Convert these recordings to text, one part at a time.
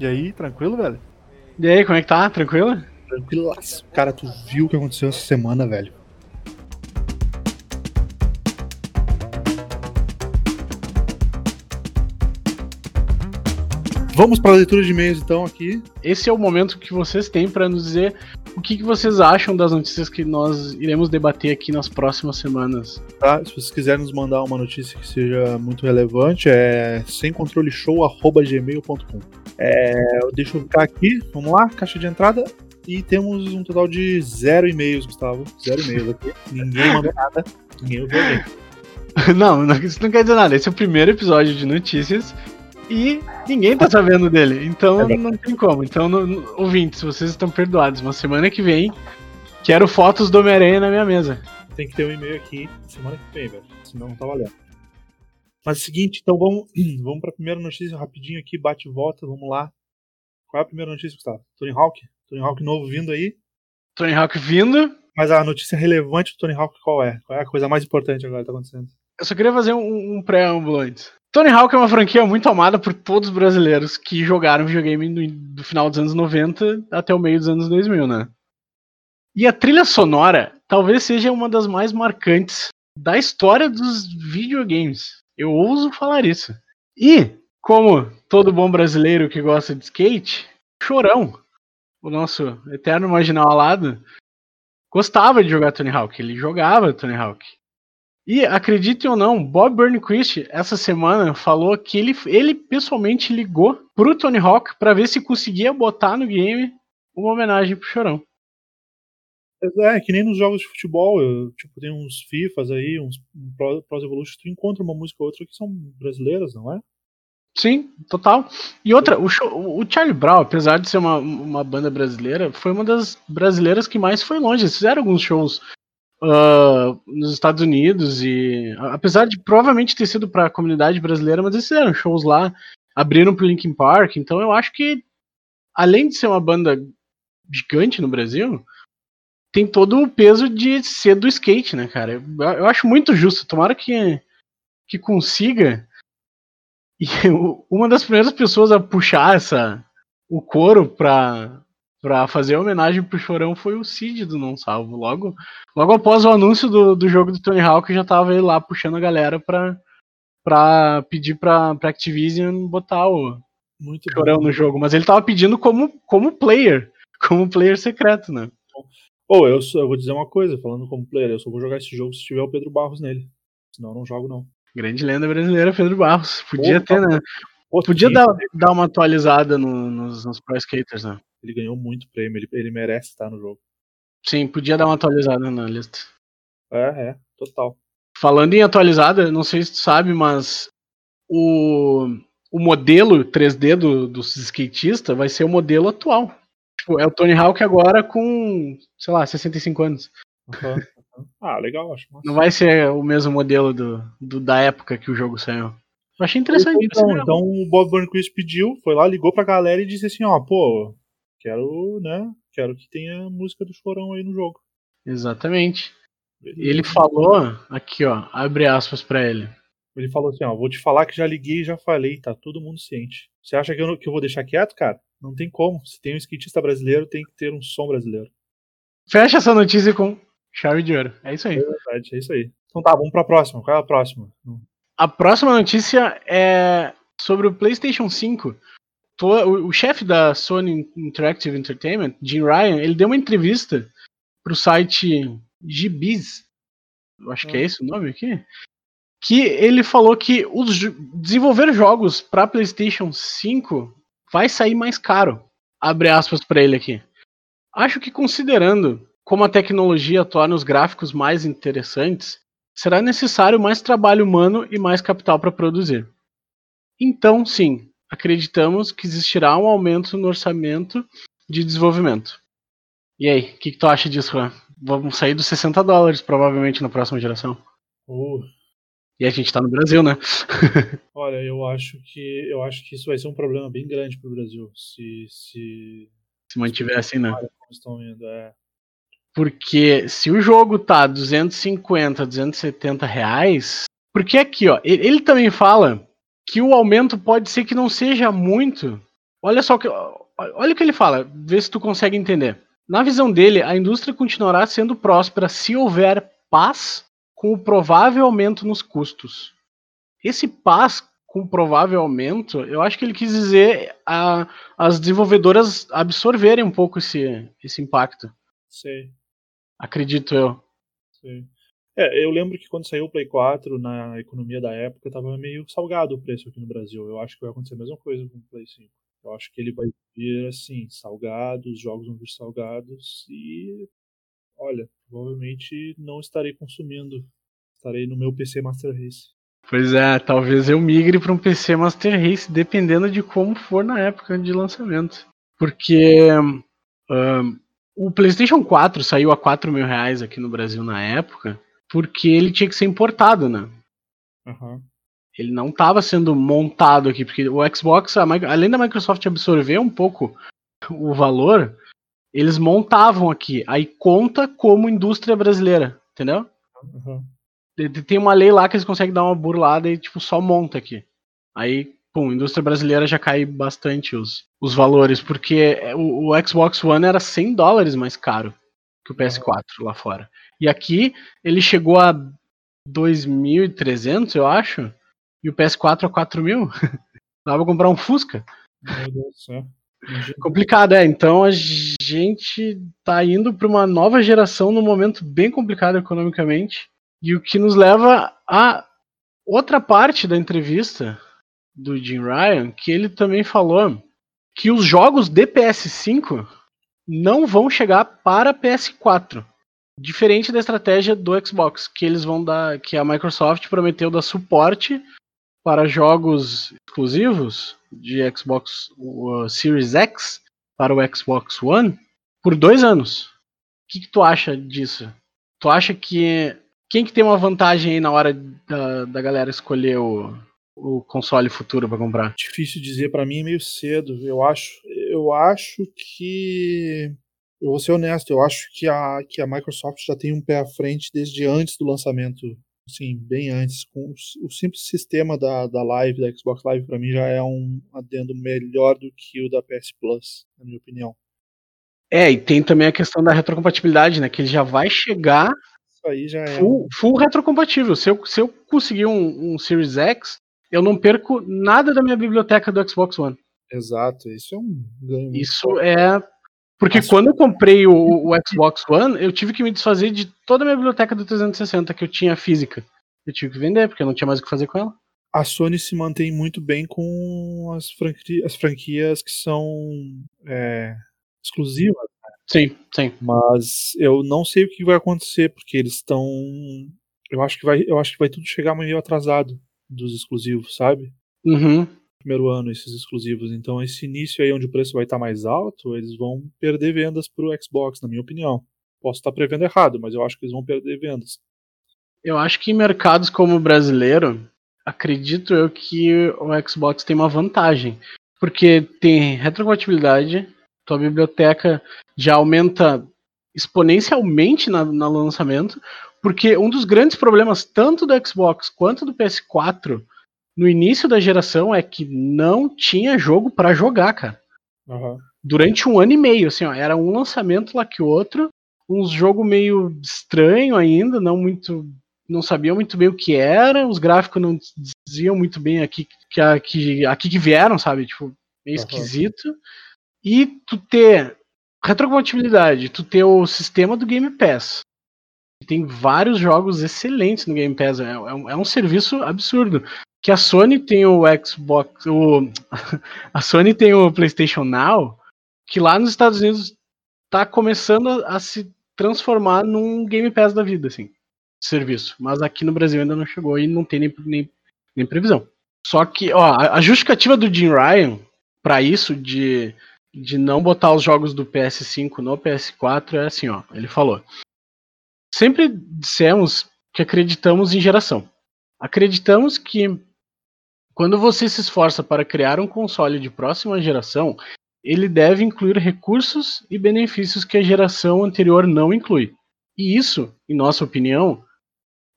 E aí, tranquilo, velho? E aí, como é que tá? Tranquilo? Tranquilaço. Cara, tu viu o que aconteceu essa semana, velho? Vamos para a leitura de e-mails então aqui. Esse é o momento que vocês têm para nos dizer o que, que, vocês acham das notícias que nós iremos debater aqui nas próximas semanas. Tá, se vocês quiserem nos mandar uma notícia que seja muito relevante, é semcontroleshow.gmail.com. É, deixa eu ficar aqui, vamos lá, caixa de entrada. E temos um total de zero e-mails, Gustavo. Zero e-mails aqui. Ninguém mandou nada. Ninguém ouviu alguém. Não, isso não quer dizer nada. Esse é o primeiro episódio de notícias e ninguém tá sabendo dele. Então é não tem como. Então, ouvintes, vocês estão perdoados. Uma semana que vem, quero fotos do Homem-Aranha na minha mesa. Tem que ter um e-mail aqui semana que vem, velho. Senão não tá valendo. Mas é o seguinte, então vamos, vamos pra primeira notícia rapidinho aqui, bate e volta, vamos lá. Qual é a primeira notícia, Gustavo? Tony Hawk? Tony Hawk novo vindo aí. Tony Hawk vindo. Mas a notícia relevante do Tony Hawk qual é? Qual é a coisa mais importante agora que tá acontecendo? Eu só queria fazer um, um preâmbulo antes. Tony Hawk é uma franquia muito amada por todos os brasileiros que jogaram videogame do, do final dos anos 90 até o meio dos anos 2000, né? E a trilha sonora talvez seja uma das mais marcantes da história dos videogames. Eu ouso falar isso. E, como todo bom brasileiro que gosta de skate, Chorão, o nosso eterno marginal alado, gostava de jogar Tony Hawk. Ele jogava Tony Hawk. E acredite ou não, Bob Burnquist essa semana falou que ele, ele pessoalmente ligou pro Tony Hawk para ver se conseguia botar no game uma homenagem pro Chorão. É, que nem nos jogos de futebol, eu, tipo, tem uns FIFAs aí, uns um Pro, Evolution, tu encontra uma música ou outra que são brasileiras, não é? Sim, total. E outra, o, show, o Charlie Brown, apesar de ser uma, uma banda brasileira, foi uma das brasileiras que mais foi longe. Eles fizeram alguns shows uh, nos Estados Unidos e apesar de provavelmente ter sido para a comunidade brasileira, mas eles fizeram shows lá, abriram pro Linkin Park, então eu acho que além de ser uma banda gigante no Brasil, tem todo o peso de ser do skate, né, cara? Eu, eu acho muito justo, tomara que que consiga e uma das primeiras pessoas a puxar essa o coro pra, pra fazer a homenagem pro Chorão foi o Cid do Não Salvo. Logo, logo após o anúncio do, do jogo do Tony Hawk, já tava ele lá puxando a galera pra, pra pedir pra, pra Activision botar o Muito Chorão bom. no jogo. Mas ele tava pedindo como, como player, como player secreto, né? Ou eu, eu vou dizer uma coisa, falando como player, eu só vou jogar esse jogo se tiver o Pedro Barros nele. Senão eu não jogo, não. Grande lenda brasileira, Pedro Barros. Podia ter, né? Podia dar, dar uma atualizada no, nos, nos Pro Skaters, né? Ele ganhou muito prêmio, ele, ele merece estar no jogo. Sim, podia dar uma atualizada na lista. É, é, total. Falando em atualizada, não sei se tu sabe, mas o, o modelo 3D do, dos skatistas vai ser o modelo atual. Tipo, é o Tony Hawk agora com, sei lá, 65 anos. Uhum. Ah, legal, acho. Não vai ser o mesmo modelo do, do, da época que o jogo saiu. Eu achei interessante. Então, então o Bob Burnquist pediu, foi lá, ligou pra galera e disse assim, ó, pô, Quero, né? Quero que tenha música do Chorão aí no jogo. Exatamente. Beleza. Ele falou, aqui ó, abre aspas para ele. Ele falou assim, ó, vou te falar que já liguei e já falei, tá todo mundo ciente. Você acha que eu, que eu vou deixar quieto, cara? Não tem como. Se tem um skatista brasileiro, tem que ter um som brasileiro. Fecha essa notícia com chave de ouro. É isso aí. É verdade, é isso aí. Então tá, vamos pra próxima. Qual é a próxima? A próxima notícia é sobre o PlayStation 5 o, o chefe da Sony Interactive Entertainment, Jim Ryan, ele deu uma entrevista pro site Gbiz, eu acho que é hum. esse o nome aqui, que ele falou que os, desenvolver jogos para PlayStation 5 vai sair mais caro. Abre aspas para ele aqui. Acho que considerando como a tecnologia torna os gráficos mais interessantes, será necessário mais trabalho humano e mais capital para produzir. Então, sim, acreditamos que existirá um aumento no orçamento de desenvolvimento. E aí, o que, que, tu acha disso, Juan? Vamos sair dos 60 dólares, provavelmente, na próxima geração. Uh. E a gente tá no Brasil, né? Olha, eu acho que eu acho que isso vai ser um problema bem grande pro Brasil, se se, se mantiver assim, né? Estão indo, é. Porque se o jogo tá 250, 270 reais, porque aqui, ó, ele, ele também fala que o aumento pode ser que não seja muito olha só que olha o que ele fala, vê se tu consegue entender. Na visão dele, a indústria continuará sendo próspera se houver paz com o provável aumento nos custos. Esse paz com provável aumento, eu acho que ele quis dizer a, as desenvolvedoras absorverem um pouco esse, esse impacto. Sei. Acredito eu. Sei. É, eu lembro que quando saiu o Play 4, na economia da época, estava meio salgado o preço aqui no Brasil. Eu acho que vai acontecer a mesma coisa com o Play 5. Eu acho que ele vai vir assim, salgado, os jogos vão vir salgados e olha, provavelmente não estarei consumindo. Estarei no meu PC Master Race. Pois é, talvez eu migre para um PC Master Race, dependendo de como for na época de lançamento. Porque um, o PlayStation 4 saiu a 4 mil reais aqui no Brasil na época, porque ele tinha que ser importado, né? Uhum. Ele não estava sendo montado aqui, porque o Xbox, além da Microsoft absorver um pouco o valor, eles montavam aqui. Aí conta como indústria brasileira, entendeu? Uhum. Tem uma lei lá que eles conseguem dar uma burlada e tipo só monta aqui. Aí, pum, indústria brasileira já cai bastante os, os valores, porque o, o Xbox One era 100 dólares mais caro que o PS4 lá fora. E aqui ele chegou a 2.300, eu acho, e o PS4 a 4.000. Dava pra comprar um Fusca. Meu Deus do céu. Complicado, é. Então a gente tá indo para uma nova geração num momento bem complicado economicamente. E o que nos leva a outra parte da entrevista do Jim Ryan, que ele também falou que os jogos de PS5 não vão chegar para PS4. Diferente da estratégia do Xbox, que eles vão dar, que a Microsoft prometeu dar suporte para jogos exclusivos de Xbox uh, Series X para o Xbox One por dois anos. O que, que, tu acha disso? Tu acha que quem que tem uma vantagem aí na hora da, da galera escolher o, o console futuro para comprar? Difícil dizer, para mim é meio cedo. Eu acho, eu acho que eu vou ser honesto, eu acho que a, que a Microsoft já tem um pé à frente desde antes do lançamento, sim, bem antes. Com o, simples sistema da, da Live, da Xbox Live, para mim já é um adendo melhor do que o da PS Plus, na minha opinião. É, e tem também a questão da retrocompatibilidade, né? Que ele já vai chegar é. Full, full retrocompatível. Se eu, se eu conseguir um, um Series X, eu não perco nada da minha biblioteca do Xbox One. Exato, isso é um ganho. Isso é. Porque Nossa. quando eu comprei o, o, Xbox One, eu tive que me desfazer de toda a minha biblioteca do 360 que eu tinha física. Eu tive que vender, porque eu não tinha mais o que fazer com ela. A Sony se mantém muito bem com as, franqui as franquias que são é, exclusivas. Sim, sim. Mas eu não sei o que vai acontecer, porque eles estão. Eu acho que vai, eu acho que vai tudo chegar meio atrasado dos exclusivos, sabe? Uhum. Primeiro ano esses exclusivos. Então esse início aí onde o preço vai estar mais alto, eles vão perder vendas pro Xbox, na minha opinião. Posso estar prevendo errado, mas eu acho que eles vão perder vendas. Eu acho que em mercados como o brasileiro, acredito eu que o Xbox tem uma vantagem. Porque tem retrocompatibilidade, tua biblioteca já aumenta exponencialmente na, no lançamento, porque um dos grandes problemas tanto do Xbox quanto do PS4 no início da geração é que não tinha jogo para jogar, cara. Uhum. Durante um ano e meio, assim, ó, era um lançamento lá que outro, um jogo meio estranho ainda, não muito, não sabiam muito bem o que era, os gráficos não diziam muito bem aqui que aqui, aqui que vieram, sabe, tipo meio uhum. esquisito e tu ter retrocompatibilidade, tu ter o sistema do Game Pass. Tem vários jogos excelentes no Game Pass. É, é, um, é um, serviço absurdo. Que a Sony tem o Xbox. O, a Sony tem o PlayStation Now, que lá nos Estados Unidos tá começando a, a se transformar num Game Pass da vida, assim. Serviço. Mas aqui no Brasil ainda não chegou e não tem nem, nem, nem previsão. Só que, ó, a justificativa do Jim Ryan para isso, de de não botar os jogos do PS5 no PS4 é assim, ó. Ele falou: Sempre dissemos que acreditamos em geração. Acreditamos que quando você se esforça para criar um console de próxima geração, ele deve incluir recursos e benefícios que a geração anterior não inclui. E isso, em nossa opinião,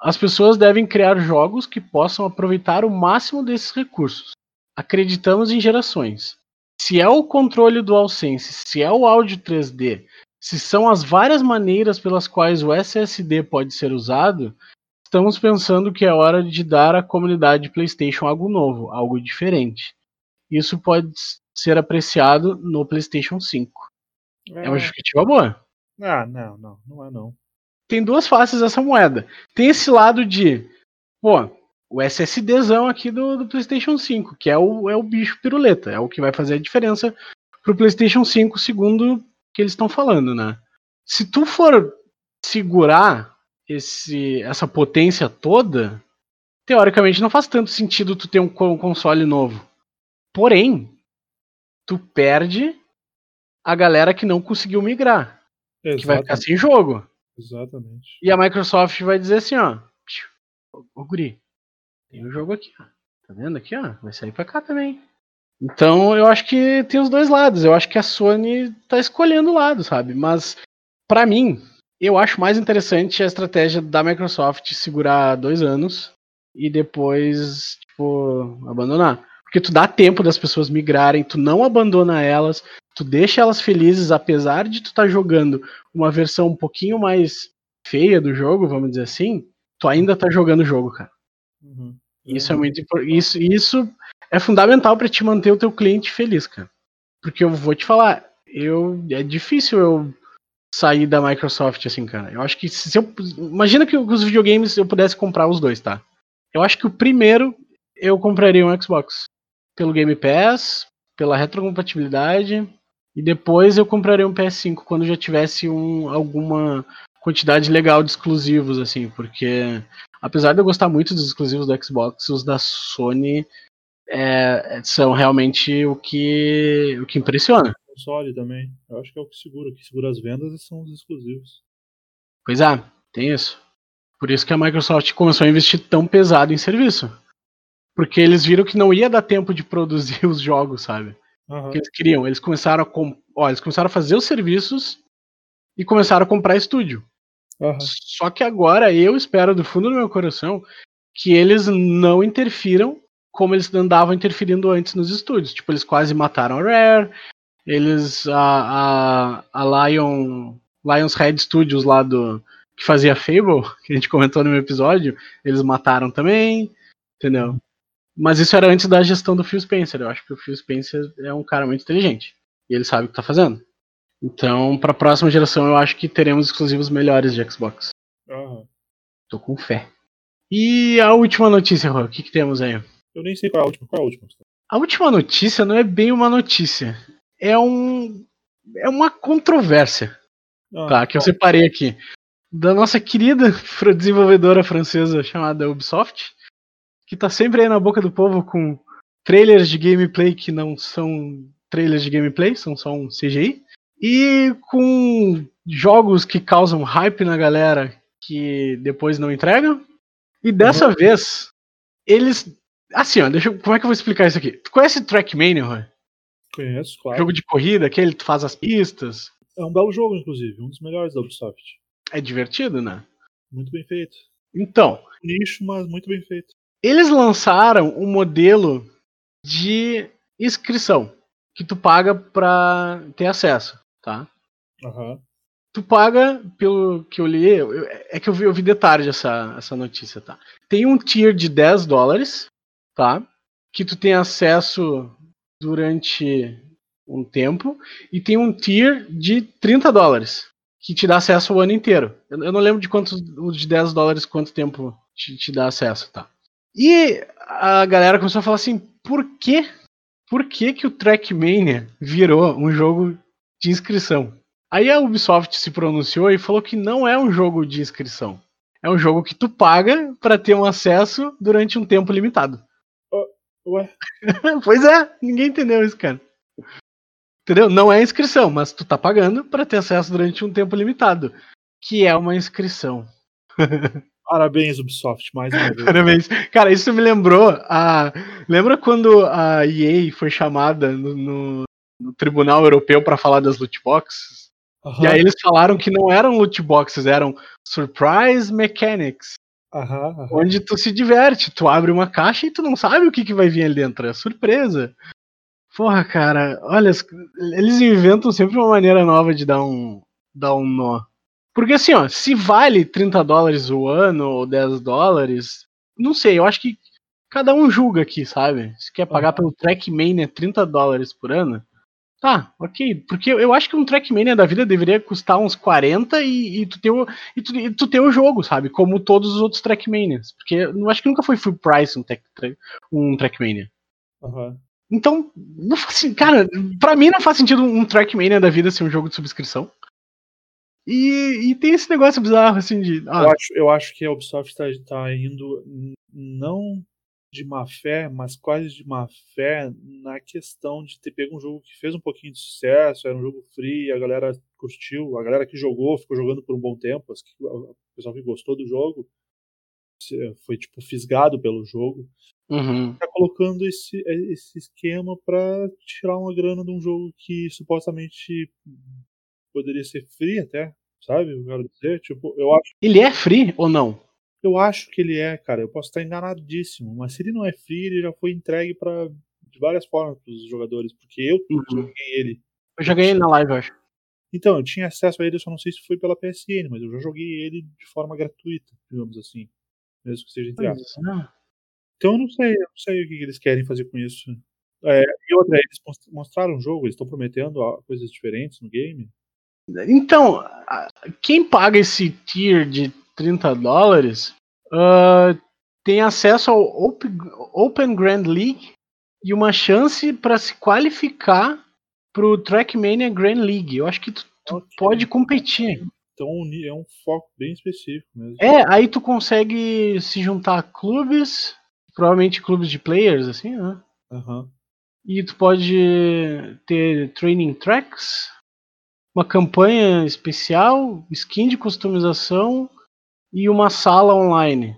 as pessoas devem criar jogos que possam aproveitar o máximo desses recursos. Acreditamos em gerações se é o controle DualSense, se é o áudio 3D, se são as várias maneiras pelas quais o SSD pode ser usado, estamos pensando que é hora de dar à comunidade PlayStation algo novo, algo diferente. Isso pode ser apreciado no PlayStation 5. É, é uma justificativa boa. Ah, não, não, não é não. Tem duas faces dessa moeda. Tem esse lado de, pô, o SSDzão aqui do, do, PlayStation 5, que é o, é o bicho piruleta, é o que vai fazer a diferença pro PlayStation 5, segundo que eles estão falando, né? Se tu for segurar esse, essa potência toda, teoricamente não faz tanto sentido tu ter um, console novo. Porém, tu perde a galera que não conseguiu migrar, Exatamente. que vai ficar sem jogo. Exatamente. E a Microsoft vai dizer assim, ó, ô guri, tem um jogo aqui, ó. Tá vendo aqui, ó? Vai sair pra cá também. Então eu acho que tem os dois lados. Eu acho que a Sony tá escolhendo o lado, sabe? Mas para mim, eu acho mais interessante a estratégia da Microsoft segurar dois anos e depois, tipo, abandonar. Porque tu dá tempo das pessoas migrarem, tu não abandona elas, tu deixa elas felizes, apesar de tu estar tá jogando uma versão um pouquinho mais feia do jogo, vamos dizer assim, tu ainda tá jogando o jogo, cara. Uhum. Isso é muito isso isso é fundamental para te manter o teu cliente feliz, cara. Porque eu vou te falar, eu é difícil eu sair da Microsoft assim, cara. Eu acho que se eu imagina que os videogames eu pudesse comprar os dois, tá? Eu acho que o primeiro eu compraria um Xbox pelo Game Pass, pela retrocompatibilidade e depois eu compraria um PS5 quando já tivesse um, alguma quantidade legal de exclusivos assim, porque apesar de eu gostar muito dos exclusivos do Xbox, os da Sony é, são realmente o que, o que impressiona. Console também. Eu acho que é o que segura, que segura as vendas e são os exclusivos. Pois é, tem isso. Por isso que a Microsoft começou a investir tão pesado em serviço. Porque eles viram que não ia dar tempo de produzir os jogos, sabe? Uhum. que eles queriam. Eles começaram a. Ó, eles começaram a fazer os serviços e começaram a comprar estúdio. Uhum. Só que agora eu espero do fundo do meu coração que eles não interfiram como eles andavam interferindo antes nos estúdios. Tipo, eles quase mataram a Rare, eles. A, a, a Lion. Lions Head Studios lá do. que fazia Fable, que a gente comentou no meu episódio, eles mataram também, entendeu? Mas isso era antes da gestão do Phil Spencer. Eu acho que o Phil Spencer é um cara muito inteligente. E ele sabe o que tá fazendo. Então, para a próxima geração, eu acho que teremos exclusivos melhores de Xbox. Uhum. Tô com fé. E a última notícia, Rô, o que, que temos aí? Eu nem sei qual é a última. Qual é a última? A última notícia não é bem uma notícia. É um. É uma controvérsia. Ah, tá, que eu separei aqui. Da nossa querida desenvolvedora francesa chamada Ubisoft, que tá sempre aí na boca do povo com trailers de gameplay que não são trailers de gameplay, são só um CGI. E com jogos que causam hype na galera que depois não entregam. E dessa uhum. vez, eles. Assim, ó, deixa, como é que eu vou explicar isso aqui? Tu conhece Trackmania, Roy? Conheço, claro. Jogo de corrida, aquele tu faz as pistas. É um belo jogo, inclusive, um dos melhores da Ubisoft. É divertido, né? Muito bem feito. Então. Nicho, mas muito bem feito. Eles lançaram um modelo de inscrição que tu paga pra ter acesso tá? Uhum. Tu paga, pelo que eu li, eu, é que eu vi, eu vi detalhes essa, essa notícia, tá? Tem um tier de 10 dólares, tá? Que tu tem acesso durante um tempo, e tem um tier de 30 dólares, que te dá acesso o ano inteiro. Eu, eu não lembro de quanto, o de 10 dólares, quanto tempo te, te dá acesso, tá? E a galera começou a falar assim, por que por que, que o Trackmania virou um jogo de inscrição. Aí a Ubisoft se pronunciou e falou que não é um jogo de inscrição. É um jogo que tu paga para ter um acesso durante um tempo limitado. Ué? pois é, ninguém entendeu isso, cara. Entendeu? Não é inscrição, mas tu tá pagando para ter acesso durante um tempo limitado, que é uma inscrição. Parabéns, Ubisoft, mais uma vez. Parabéns. Cara, isso me lembrou a. Lembra quando a EA foi chamada no, no, no Tribunal Europeu para falar das loot boxes. Uhum. E aí eles falaram que não eram loot boxes, eram surprise mechanics. Uhum, uhum. Onde tu se diverte, tu abre uma caixa e tu não sabe o que, que vai vir ali dentro, é surpresa. Porra, cara, olha, eles inventam sempre uma maneira nova de dar um, dar um nó. Porque assim, ó, se vale 30 dólares o ano ou 10 dólares, não sei, eu acho que cada um julga aqui, sabe? Se quer pagar pelo Trackmania 30 dólares por ano, tá, ok. Porque eu acho que um Trackmania da vida deveria custar uns 40 e, e, tu, ter o, e, tu, e tu ter o jogo, sabe? Como todos os outros Trackmanias. Porque eu acho que nunca foi full price um, tech, um Trackmania. Uhum. Então, não faz, cara, pra mim não faz sentido um Trackmania da vida ser um jogo de subscrição. E, e tem esse negócio bizarro, assim, de. Ah. Eu, acho, eu acho que a Ubisoft está tá indo não de má fé, mas quase de má fé na questão de ter pego um jogo que fez um pouquinho de sucesso, era um jogo free, a galera curtiu, a galera que jogou ficou jogando por um bom tempo, o pessoal que gostou do jogo foi tipo fisgado pelo jogo. Uhum. Tá colocando esse, esse esquema para tirar uma grana de um jogo que supostamente poderia ser free até, sabe? Eu quero dizer, tipo, eu acho. Ele é free ou não? Eu acho que ele é, cara. Eu posso estar enganadíssimo, mas se ele não é free, ele já foi entregue para de várias formas para os jogadores, porque eu uhum. joguei ele. Eu joguei ele na live, eu acho. Então, eu tinha acesso a ele, eu só não sei se foi pela PSN, mas eu já joguei ele de forma gratuita, digamos assim. Mesmo que seja entre aspas. É. Então eu não sei, eu não sei o que eles querem fazer com isso. É, e outra, eles mostraram o jogo, eles estão prometendo coisas diferentes no game. Então, quem paga esse tier de 30 dólares uh, tem acesso ao Open, Open Grand League e uma chance para se qualificar para o Trackmania Grand League. Eu acho que tu, tu okay. pode competir. Então é um foco bem específico mesmo. É, aí tu consegue se juntar a clubes, provavelmente clubes de players, assim, né? Uhum. E tu pode ter training tracks, uma campanha especial, skin de customização e uma sala online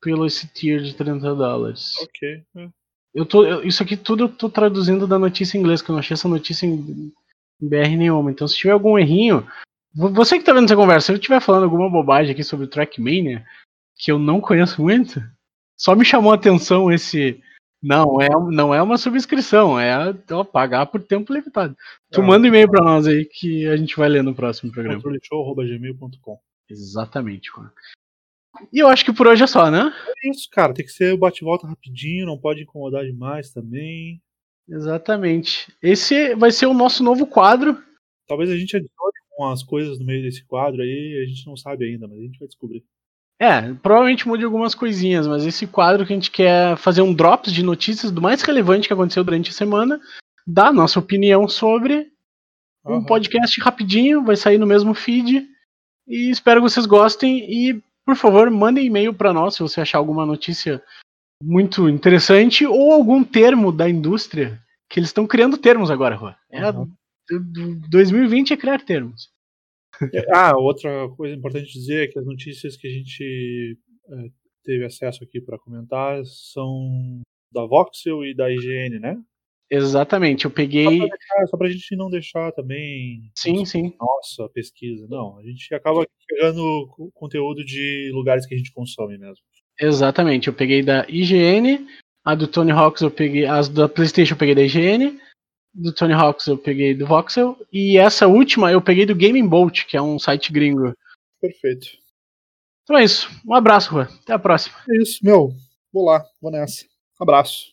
pelo esse tier de 30 dólares. Ok. É. Eu tô, eu, isso aqui tudo eu tô traduzindo da notícia em inglês, que eu não achei essa notícia em, em BR nenhuma. Então se tiver algum errinho, você que tá vendo essa conversa, se eu estiver falando alguma bobagem aqui sobre o Trackmania, que eu não conheço muito, só me chamou a atenção esse não, é, não é uma subscrição, é ó, pagar por tempo limitado. Tu ah, manda um e-mail para nós aí que a gente vai ler no próximo programa. controleshow.gmail.com Exatamente, cara. E eu acho que por hoje é só, né? É isso, cara. Tem que ser o bate-volta rapidinho, não pode incomodar demais também. Exatamente. Esse vai ser o nosso novo quadro. Talvez a gente adicione umas coisas no meio desse quadro aí, a gente não sabe ainda, mas a gente vai descobrir. É, provavelmente mude algumas coisinhas, mas esse quadro que a gente quer fazer um drops de notícias do mais relevante que aconteceu durante a semana, dar nossa opinião sobre uhum. um podcast rapidinho, vai sair no mesmo feed. E espero que vocês gostem e, por favor, mandem e-mail para nós se você achar alguma notícia muito interessante ou algum termo da indústria, que eles estão criando termos agora, Rua. É, uhum. 2020 é criar termos. Ah, outra coisa importante dizer é que as notícias que a gente é, teve acesso aqui para comentar são da Voxel e da IGN, né? Exatamente, eu peguei. Só pra, só pra gente não deixar também. Sim, sim. Nossa, pesquisa. Não, a gente acaba pegando conteúdo de lugares que a gente consome mesmo. Exatamente, eu peguei da IGN, a do Tony Hawks eu peguei, as da PlayStation eu peguei da IGN, do Tony Hawks eu peguei do Voxel. E essa última eu peguei do Gaming Bolt, que é um site gringo. Perfeito. Então é isso. Um abraço, Juan. Até a próxima. É isso, meu. Vou lá, vou nessa. Abraço.